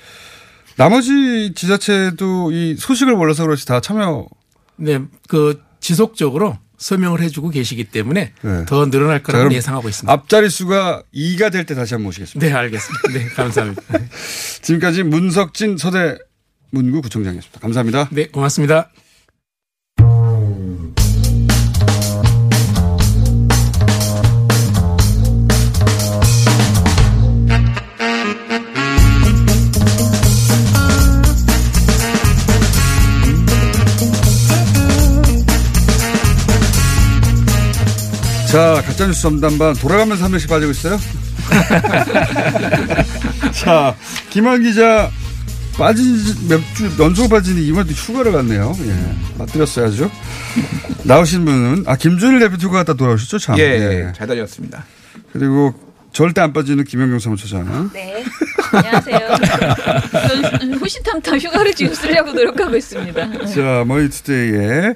나머지 지자체도 이 소식을 몰라서 그렇지 다 참여. 네, 그 지속적으로 설명을 해주고 계시기 때문에 네. 더 늘어날 자, 거라고 예상하고 있습니다. 앞자리 수가 2가 될 때 다시 한번 모시겠습니다. 네, 알겠습니다. 네, 감사합니다. [laughs] 지금까지 문석진 서대 문구 구청장이었습니다. 감사합니다. 네, 고맙습니다. 자, 가짜뉴스 전담반 돌아가면서 한 명씩 빠지고 있어요. [laughs] 자, 김한 기자 빠진 몇주 연속 빠지니 이번에 휴가를 갔네요. 예. 빠뜨렸어야죠. 나오신 분은 아 김준일 대표 휴가 갔다 돌아오셨죠, 참. 예, 잘 다녔습니다. 그리고 절대 안 빠지는 김영경 사무처장. 네. 안녕하세요. 전 호시탐탐 휴가를 지금 쓰려고 노력하고 있습니다. 자, 머니투데이에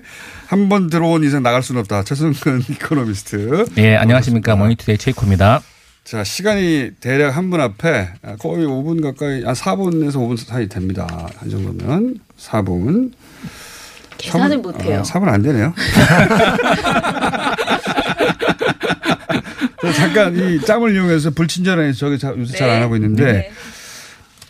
한 번 들어온 이상 나갈 수는 없다. 최성근 [laughs] 이코노미스트. 예, 안녕하십니까. 머니투데이 최이코입니다. 자, 시간이 대략 한 분 앞에 거의 5분 가까이, 한 4분에서 5분 사이 됩니다. 한 정도면 4분. 계산을 못해요. 4분 안 되네요. [laughs] [laughs] 자, 잠깐 이 짬을 이용해서 불친절해서 저기 자- 요새 잘 안 하고 있는데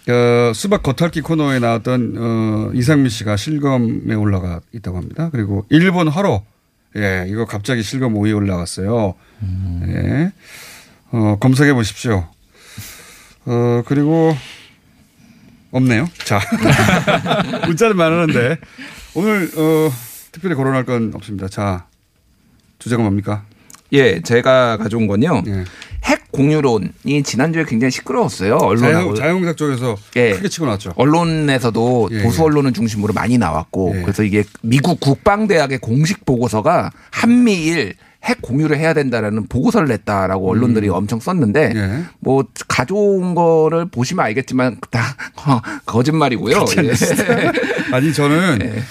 어, 수박 겉핥기 코너에 나왔던 어, 이상민 씨가 실검에 올라가 있다고 합니다. 그리고 일본 화로 예 이거 갑자기 실검 5위에 올라갔어요. 예 어, 검색해 보십시오. 어 그리고 없네요. 자 [laughs] 문자는 많았는데 오늘 어, 특별히 거론할 건 없습니다. 자 주제가 뭡니까? 예, 제가 가져온 건요. 예. 핵 공유론이 지난주에 굉장히 시끄러웠어요. 자유, 언론하고 자유공작 쪽에서 예. 크게 치고 나왔죠. 언론에서도 예, 보수 예. 언론을 중심으로 많이 나왔고 그래서 이게 미국 국방대학의 공식 보고서가 한미일 핵 공유를 해야 된다라는 보고서를 냈다라고 언론들이 음. 엄청 썼는데 예. 뭐 가져온 거를 보시면 알겠지만 다 거- [laughs] 거짓말이고요. 예. 아니 저는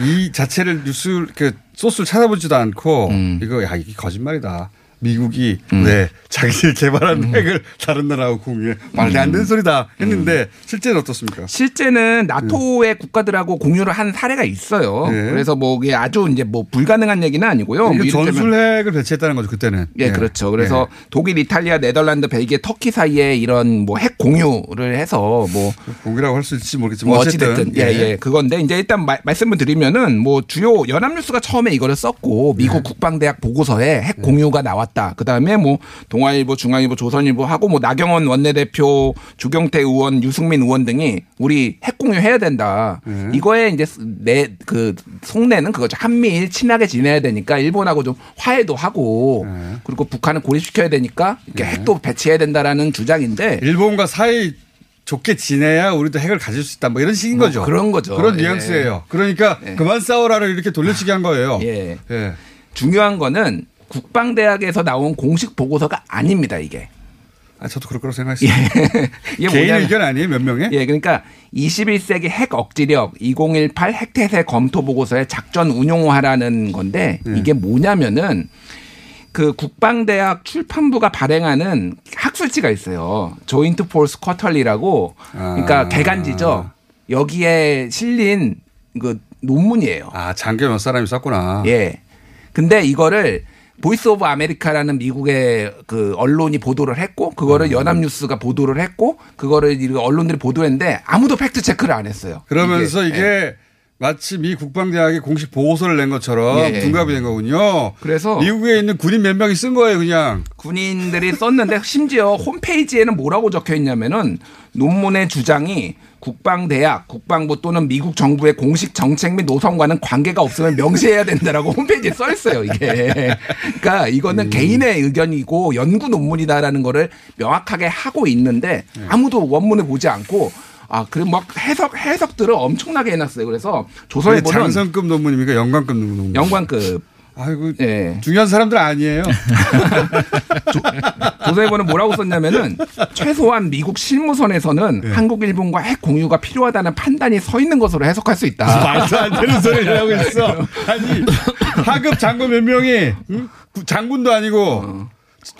이 자체를 뉴스 이렇게 소스를 찾아보지도 않고 음. 이거 야 이게 거짓말이다. 미국이 왜 자기들 [laughs] 개발한 음. 핵을 다른 나라하고 공유해 말도 안 되는 소리다 했는데 실제는 어떻습니까? 실제는 나토의 국가들하고 공유를 한 사례가 있어요. 예. 그래서 뭐 이게 아주 이제 뭐 불가능한 얘기는 아니고요. 뭐 이게 이를테면 전술핵을 배치했다는 거죠 그때는. 예, 그렇죠. 그래서 독일, 이탈리아, 네덜란드, 벨기에, 터키 사이에 이런 뭐 핵 공유를 해서 뭐 공유라고 할 수 있을지 모르겠지만 뭐 어쨌든, 어찌됐든 예, 예. 그건데 이제 일단 마- 말씀을 드리면은 뭐 주요 연합뉴스가 처음에 이거를 썼고 미국 국방대학 보고서에 핵 공유가 나왔 다. 그다음에 뭐 동아일보, 중앙일보, 조선일보 하고 뭐 나경원 원내대표, 주경태 의원, 유승민 의원 등이 우리 핵 공유해야 된다. 이거에 이제 내 그 속내는 그거죠. 한미일 친하게 지내야 되니까 일본하고 좀 화해도 하고 그리고 북한을 고립시켜야 되니까 이렇게 핵도 배치해야 된다라는 주장인데 일본과 사이 좋게 지내야 우리도 핵을 가질 수 있다. 뭐 이런 식인 뭐 거죠. 그런 거죠. 그런 예. 뉘앙스예요. 그러니까 그만 싸워라를 이렇게 돌려치기 한 거예요. 예. 예. 중요한 거는 국방대학에서 나온 공식 보고서가 아닙니다, 이게. 아, 저도 그럴 거라고 생각했어요. [laughs] 이게 개인 뭐냐면- 의견 아니에요, 몇 명의? 예, 그러니까 21세기 핵 억지력 2018 핵태세 검토 보고서의 작전 운용화라는 건데 네. 이게 뭐냐면은 그 국방대학 출판부가 발행하는 학술지가 있어요. Joint Force Quarterly라고 그러니까 아. 계간지죠. 여기에 실린 그 논문이에요. 아, 장교 몇 사람이 썼구나. 예. 근데 이거를 Voice of America라는 미국의 그 언론이 보도를 했고 그거를 연합뉴스가 보도를 했고 그거를 이 언론들이 보도했는데 아무도 팩트 체크를 안 했어요. 그러면서 이게, 예. 마치 미 국방대학이 공식 보고서를 낸 것처럼 예. 둔갑이 된 거군요. 그래서 미국에 있는 군인 몇 명이 쓴 거예요, 그냥. 군인들이 썼는데 심지어 홈페이지에는 뭐라고 적혀 있냐면은 논문의 주장이 국방대학, 국방부 또는 미국 정부의 공식 정책 및 노선과는 관계가 없으면 명시해야 된다라고 [laughs] 홈페이지에 써 있어요, 이게. 그러니까 이거는 개인의 의견이고 연구 논문이다라는 거를 명확하게 하고 있는데 아무도 원문을 보지 않고 아, 그래 막 해석 해석들을 엄청나게 해 놨어요. 그래서 조선일보는 장성급 논문입니까? 영광급 논문. 영광급 아이고 예. 중요한 사람들 아니에요. 조선일보는 뭐라고 썼냐면은 최소한 미국 실무선에서는 네. 한국 일본과 핵 공유가 필요하다는 판단이 서 있는 것으로 해석할 수 있다. 말도 안 되는 소리를 하고 있어. 아니 하급 장군 몇 명이 응? 구- 장군도 아니고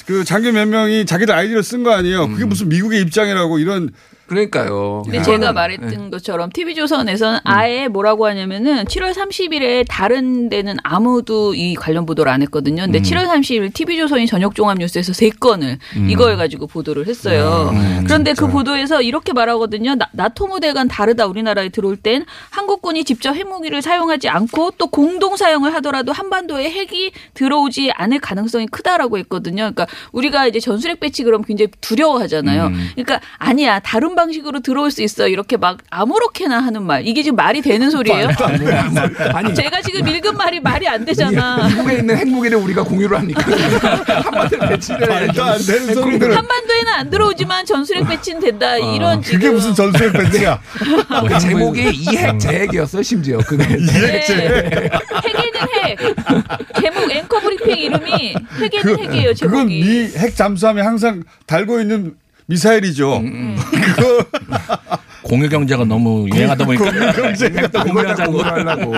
그 장교 몇 명이 자기들 아이디어를 쓴 거 아니에요. 그게 무슨 미국의 입장이라고 이런. 그러니까요. 근데 야. 제가 말했던 것처럼 TV조선에서는 아예 뭐라고 하냐면은 7월 30일에 다른 데는 아무도 이 관련 보도를 안 했거든요. 근데 음. 7월 30일 TV조선이 저녁 종합뉴스에서 세 건을 음. 이거에 가지고 보도를 했어요. 음, 그런데 진짜. 그 보도에서 이렇게 말하거든요. 나, 나토 무대간 다르다 우리나라에 들어올 땐 한국군이 직접 핵무기를 사용하지 않고 또 공동 사용을 하더라도 한반도에 핵이 들어오지 않을 가능성이 크다라고 했거든요. 그러니까 우리가 이제 전술핵 배치 그럼 굉장히 두려워하잖아요. 음. 그러니까 아니야 다른 방식으로 들어올 수 있어 이렇게 막 아무렇게나 하는 말 이게 지금 말이 되는 소리예요? [laughs] 아니 제가 지금 읽은 말이 말이 안 되잖아. 미국에 있는 핵무기를 우리가 공유를 합니까? [laughs] 한반도에 배치를 말도 안 되는 소리들을. 한반도에는 안 들어오지만 전술핵 배치는 된다 아, 이런 그게 지금 무슨 전술핵 배치야? 그 제목이 이핵제핵이었어요 심지어 그게 네. 핵에는 핵 제목 앵커 브리핑 이름이 핵에는 핵이에요 그건 제목이. 미핵 잠수함에 항상 달고 있는 미사일이죠. 음, [laughs] 그거 공유 경제가 너무 유행하다 보니까 공유 경제가 핵도 [laughs] 공유하자고 하려고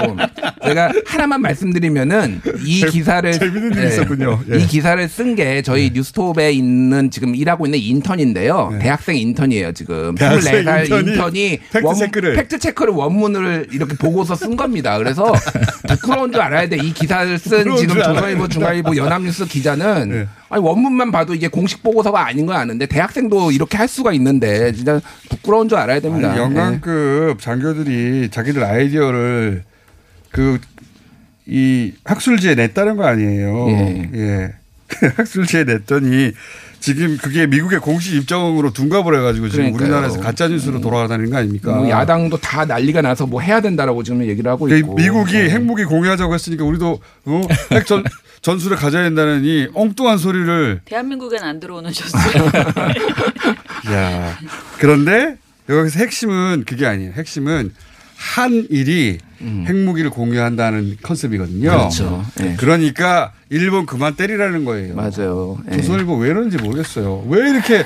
제가 하나만 말씀드리면은 이 기사를 재밌는 일이 예, 있었군요. 예. 이 기사를 쓴 게 저희 뉴스톱에 있는 지금 일하고 있는 인턴인데요. 대학생 인턴이에요 지금 대학생 24살 인턴이 인턴이 팩트 원- 체크를. 팩트 체크를 원문을 이렇게 보고서 쓴 겁니다. 그래서 부끄러운 줄 알아야 돼. 이 기사를 쓴 지금 조선일보. 중앙일보 연합뉴스 기자는 예. 아니 원문만 봐도 이게 공식 보고서가 아닌 건 아는데 대학생도 이렇게 할 수가 있는데 진짜 부끄러운 줄 알아야 됩니다. 아니, 예. 영광급 장교들이 자기들 아이디어를 그 이 학술지에 냈다는 거 아니에요. 예. 예. [laughs] 학술지에 냈더니 지금 그게 미국의 공식 입장으로 둔갑을 해가지고 지금 그러니까요. 우리나라에서 가짜 뉴스로 돌아다니는 거 아닙니까? 뭐 야당도 다 난리가 나서 뭐 해야 된다라고 지금 얘기를 하고 그 있고. 미국이 네. 핵무기 공유하자고 했으니까 우리도 어? 핵 전, [laughs] 전술을 가져야 된다느니 엉뚱한 소리를 대한민국엔 안 들어오는 전술. [laughs] 야. 그런데 여기서 핵심은 그게 아니에요. 핵심은 한일이 핵무기를 공유한다는 컨셉이거든요. 음. 그렇죠. 예. 그러니까 일본 그만 때리라는 거예요. 맞아요. 예. 조선일보 왜 이러는지 모르겠어요. 왜 이렇게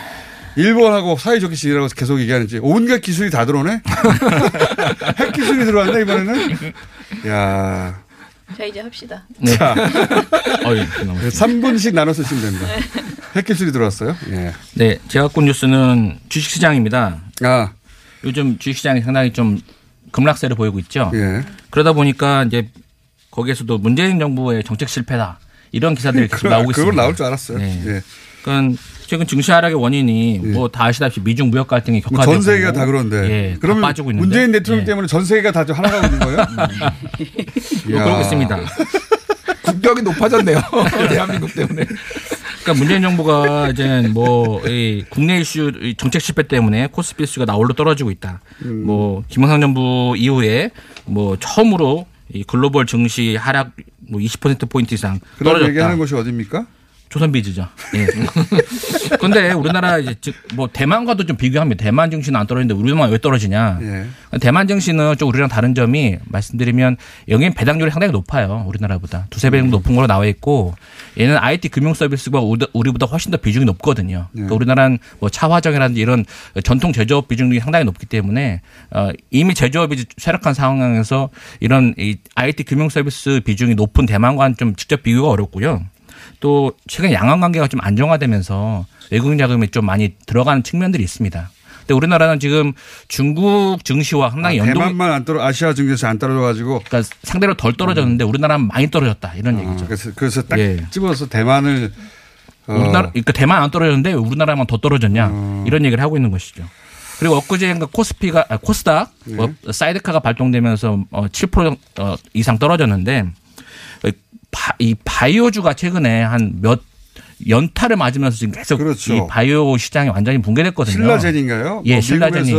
일본하고 사이좋게 지내라고 계속 얘기하는지 온갖 기술이 다 들어오네? [laughs] 핵 기술이 들어왔네 이번에는? 야 자 이제 합시다. 자, [laughs] 어이, 3분씩 나눠서 쓰시면 됩니다. 핵 기술이 들어왔어요? 예. 네, 온 뉴스는 주식시장입니다. 아. 요즘 주식시장이 상당히 좀 급락세를 보이고 있죠. 예. 그러다 보니까 이제 거기에서도 문재인 정부의 정책 실패다. 이런 기사들이 계속 그건- 나오고 그건 있습니다. 나올 줄 알았어요. 네. 예. 그러니까 최근 증시 하락의 원인이 뭐다 아시다시피 미중 무역 갈등이 뭐 격화되고 전 세계가 다 그런데. 예, 그러면 다 빠지고 있는데 문재인 대통령 예. 때문에 전 세계가 다 하나가 오는 거예요? 뭐 그러고 있습니다. [laughs] 국격이 높아졌네요. [laughs] 대한민국 때문에. 그러니까 문재인 정부가 이제 뭐이 국내 이슈 이 정책 실패 때문에 코스피 지수가 나홀로 떨어지고 있다. 음. 뭐 김영삼 정부 이후에 뭐 처음으로 이 글로벌 증시 하락 뭐 20% 포인트 이상 그런 떨어졌다. 얘기하는 곳이 어디입니까? 조선비즈죠. 예. [laughs] 근데 우리나라 이제 즉 뭐 대만과도 좀 비교합니다. 대만 증시는 안 떨어지는데 우리만 왜 떨어지냐? 예. 대만 증시는 좀 우리랑 다른 점이 말씀드리면 여기는 배당률이 상당히 높아요. 우리나라보다 두세 배 정도 높은 걸로 나와 있고 얘는 IT 금융 서비스가 우리- 우리보다 훨씬 더 비중이 높거든요. 그러니까 우리나라는 뭐 차화정이라든지 이런 전통 제조업 비중이 상당히 높기 때문에 어, 이미 제조업이 쇠락한 상황에서 이런 이 IT 금융 서비스 비중이 높은 대만과는 좀 직접 비교가 어렵고요. 또 최근 양안 관계가 좀 안정화되면서 외국인 자금이 좀 많이 들어가는 측면들이 있습니다. 근데 우리나라는 지금 중국 증시와 상당히 아, 연동 대만만 안 떨어 아시아 증시에서 안 떨어져가지고 그러니까 상대로 덜 떨어졌는데 우리나라는 많이 떨어졌다 이런 얘기죠. 그래서 그래서 딱 예. 집어서 대만을 어, 우리나라 그러니까 대만 안 떨어졌는데 왜 우리나라만 더 떨어졌냐 이런 얘기를 하고 있는 것이죠. 그리고 엊그제인가 코스피가 아, 코스닥 어, 사이드카가 발동되면서 어, 7% 어, 이상 떨어졌는데 어, 바, 이 바이오주가 최근에 한 몇 연타를 맞으면서 지금 계속 그렇죠. 이 바이오 시장이 완전히 붕괴됐거든요. 신라젠인가요? 예, 뭐 신라젠이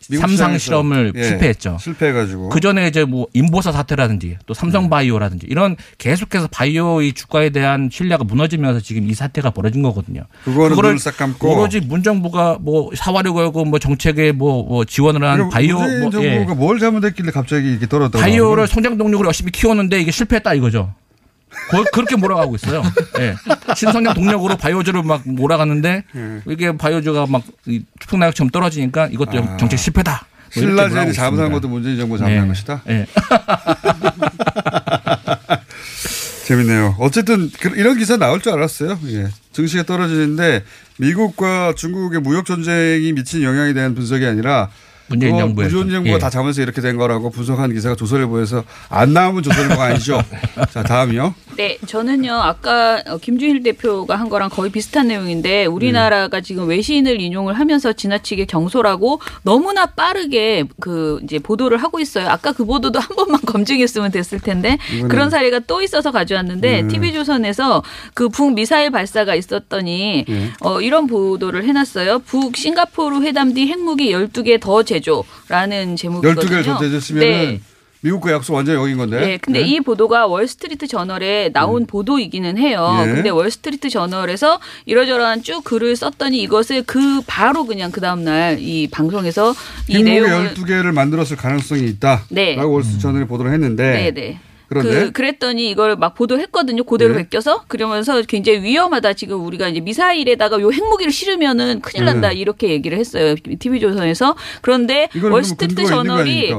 삼상 실험을 예, 실패했죠. 실패해가지고 그 전에 이제 뭐 인보사 사태라든지 또 삼성바이오라든지 이런 계속해서 바이오 이 주가에 대한 신뢰가 무너지면서 지금 이 사태가 벌어진 거거든요. 그거를 눈을 싹 감고 오로지 문 정부가 뭐 사활을 걸고 뭐 정책에 뭐, 뭐 지원을 한 바이오 뭐, 예. 정부가 뭘 잘못했길래 갑자기 이렇게 떨어졌다고 바이오를 성장 동력으로 열심히 키웠는데 이게 실패했다 이거죠. 거- 그렇게 몰아가고 있어요. 예. 신성장 동력으로 바이오주를 막 몰아갔는데 예. 이게 바이오주가 막이 추풍낙엽처럼 떨어지니까 이것도 아. 정책 실패다. 뭐 신라젠이 잘못한. 것도 문재인 정부가 잘못한 예. 것이다. 예. [laughs] 재밌네요. 어쨌든 그- 이런 기사 나올 줄 알았어요. 예. 증시가 떨어지는데 미국과 중국의 무역 전쟁이 미친 영향에 대한 분석이 아니라 문재인 그거 정부에서. 문재인 정부가 예. 다 잘못해서 이렇게 된 거라고 분석한 기사가 조선일보에서 안 나오면 조선일보가 아니죠. [laughs] 자 다음이요. 네, 저는요 아까 어, 김준일 대표가 한 거랑 거의 비슷한 내용인데 우리나라가 지금 외신을 인용을 하면서 지나치게 경솔하고 너무나 빠르게 그 이제 보도를 하고 있어요. 아까 그 보도도 한 번만 [laughs] 검증했으면 됐을 텐데 그런 사례가 또 있어서 가져왔는데 음. TV조선에서 그 북 미사일 발사가 있었더니 예. 어, 이런 보도를 해놨어요. 북 싱가포르 회담 뒤 핵무기 12개 더 제 조라는 제목이거든요. 12개를 더 대줬으면 네. 은 미국과 약속 완전히 어긴 건데. 네, 근데 이 보도가 월스트리트 저널에 나온 보도이기는 해요. 예. 근데 월스트리트 저널에서 이러저러한 쭉 글을 썼더니 이것을 그 바로 그냥 그 다음 날 이 방송에서 이 내용을 12개를 만들었을 가능성이 있다. 네. 라고 월스트리트 저널이 보도를 했는데. 네, 네. 그런데 그, 그랬더니 이걸 막 보도했거든요. 그대로 네. 베껴서 그러면서 굉장히 위험하다. 지금 우리가 이제 미사일에다가 요 핵무기를 실으면은 큰일 난다. 네. 이렇게 얘기를 했어요. TV조선에서. 그런데 이건 월스트리트 저널이.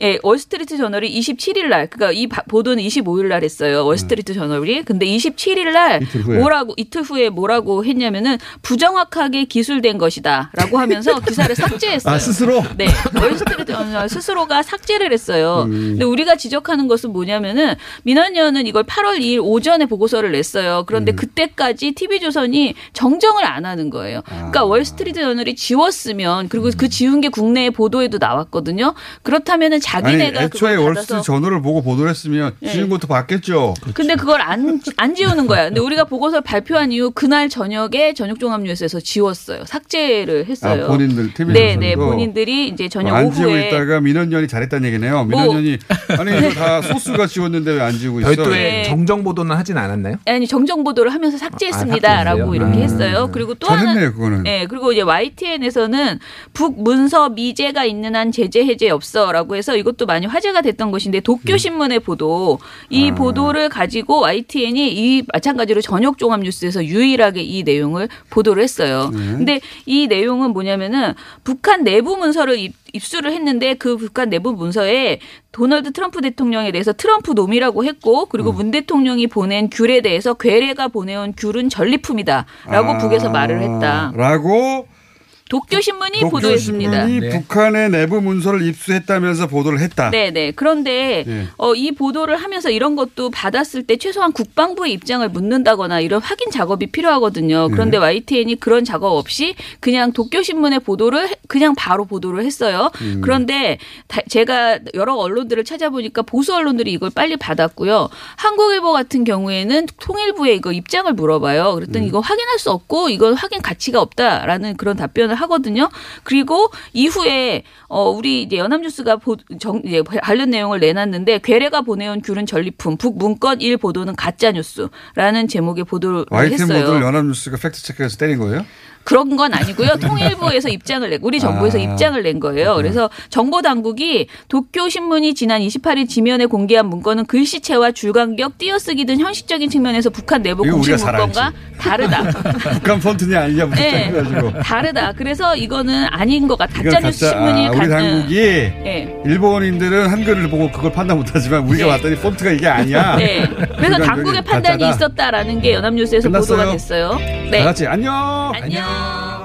예, 월스트리트 저널이 27일 날, 그러니까 이 바- 보도는 25일 날 했어요. 월스트리트 저널이. 근데 27일 날 이틀. 뭐라고 이틀 후에 뭐라고 했냐면은 부정확하게 기술된 것이다라고 하면서 [laughs] 기사를 삭제했어요. 아, 스스로? 네. 월스트리트 저널 스스로가 삭제를 했어요. 음. 근데 우리가 지적하는 것은 뭐냐면 은 민원연은 이걸 8월 2일 오전에 보고서를 냈어요. 음. 그런데 그때까지 TV조선이 정정을 안 하는 거예요. 아. 그러니까 월스트리트 저널이 지웠으면 그리고 음. 그 지운 게 국내의 보도에도 나왔거든요. 그렇다면은 아니, 자기네가 애초에 그걸 월스트리트 저널을 보고 보도를 했으면 네. 지은 것도 봤겠죠. 근데 그걸 안, 안 지우는 거야. 근데 우리가 보고서를 발표한 이후 그날 저녁에 저녁 종합뉴스에서 지웠어요. 삭제를 했어요. 아, 본인들, TV 네, 조선도? 네. 본인들이 이제 저녁 안 지우고 오후에 있다가 민원연이 잘했다는 얘기네요. 뭐- 민원연이 아니 이거 다 소스가 지 웠는데 왜 안 지우고 있어? 별도의 네. 정정 보도는 하진 않았나요? 아니 정정 보도를 하면서 삭제했습니다라고 삭제했어요? 이렇게 음. 했어요. 그리고 또 잘했네요, 하나 그거는. 네, 그리고 이제 YTN에서는 북 문서 미제가 있는 한 제재 해제 없어라고 해서 이것도 많이 화제가 됐던 것인데 도쿄 신문의 보도 이 보도를 가지고 YTN이 이 마찬가지로 저녁 종합 뉴스에서 유일하게 이 내용을 보도를 했어요. 근데 이 내용은 뭐냐면은 북한 내부 문서를 입, 입수를 했는데 그 북한 내부 문서에 도널드 트럼프 대통령에 대해서 트럼프 놈이라고 했고 그리고 문 대통령이 보낸 귤에 대해서 괴뢰가 보내온 귤은 전리품이다라고 아, 북에서 말을 했다. 라고 도쿄 신문이 도쿄 보도했습니다. 신문이 북한의 내부 문서를 입수했다면서 보도를 했다. 네, 네. 그런데 예. 어, 이 보도를 하면서 이런 것도 받았을 때 최소한 국방부의 입장을 묻는다거나 이런 확인 작업이 필요하거든요. 그런데 예. YTN이 그런 작업 없이 그냥 도쿄 신문의 보도를 해- 그냥 바로 보도를 했어요. 음. 그런데 다- 제가 여러 언론들을 찾아보니까 보수 언론들이 이걸 빨리 받았고요. 한국일보 같은 경우에는 통일부에 이거 입장을 물어봐요. 그랬더니 이거 확인할 수 없고 이건 확인 가치가 없다라는 그런 답변을 하거든요. 그리고 이후에 어 우리 이제 연합뉴스가 보, 정, 이제 관련 내용을 내놨는데 괴뢰가 보내온 귤은 전리품, 북문건 1 보도는 가짜 뉴스라는 제목의 보도를 YTN 했어요. 보도를 연합뉴스가 팩트 체크해서 때린 거예요? 그런 건 아니고요. 통일부에서 입장을 내, 우리 정부에서 아. 입장을 낸 거예요. 그래서 정보 당국이 도쿄 신문이 지난 28일 지면에 공개한 문건은 글씨체와 줄간격, 띄어쓰기 등 형식적인 측면에서 북한 내부 공식 문건과 다르다. [laughs] 북한 폰트냐 아니냐 네, 다르다. 그래서 이거는 아닌 것 같아. 이건 가짜 뉴스 가짜. 신문이 아, 우리 가- 당국이 네. 일본인들은 한글을 보고 그걸 판단 못하지만 우리가 네. 봤더니 폰트가 이게 아니야. 네. 그래서 당국의 판단이 가짜다. 있었다라는 게 연합뉴스에서 끝났어요. 보도가 됐어요. 네. 다 같이 안녕. 안녕. now.